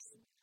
Lives.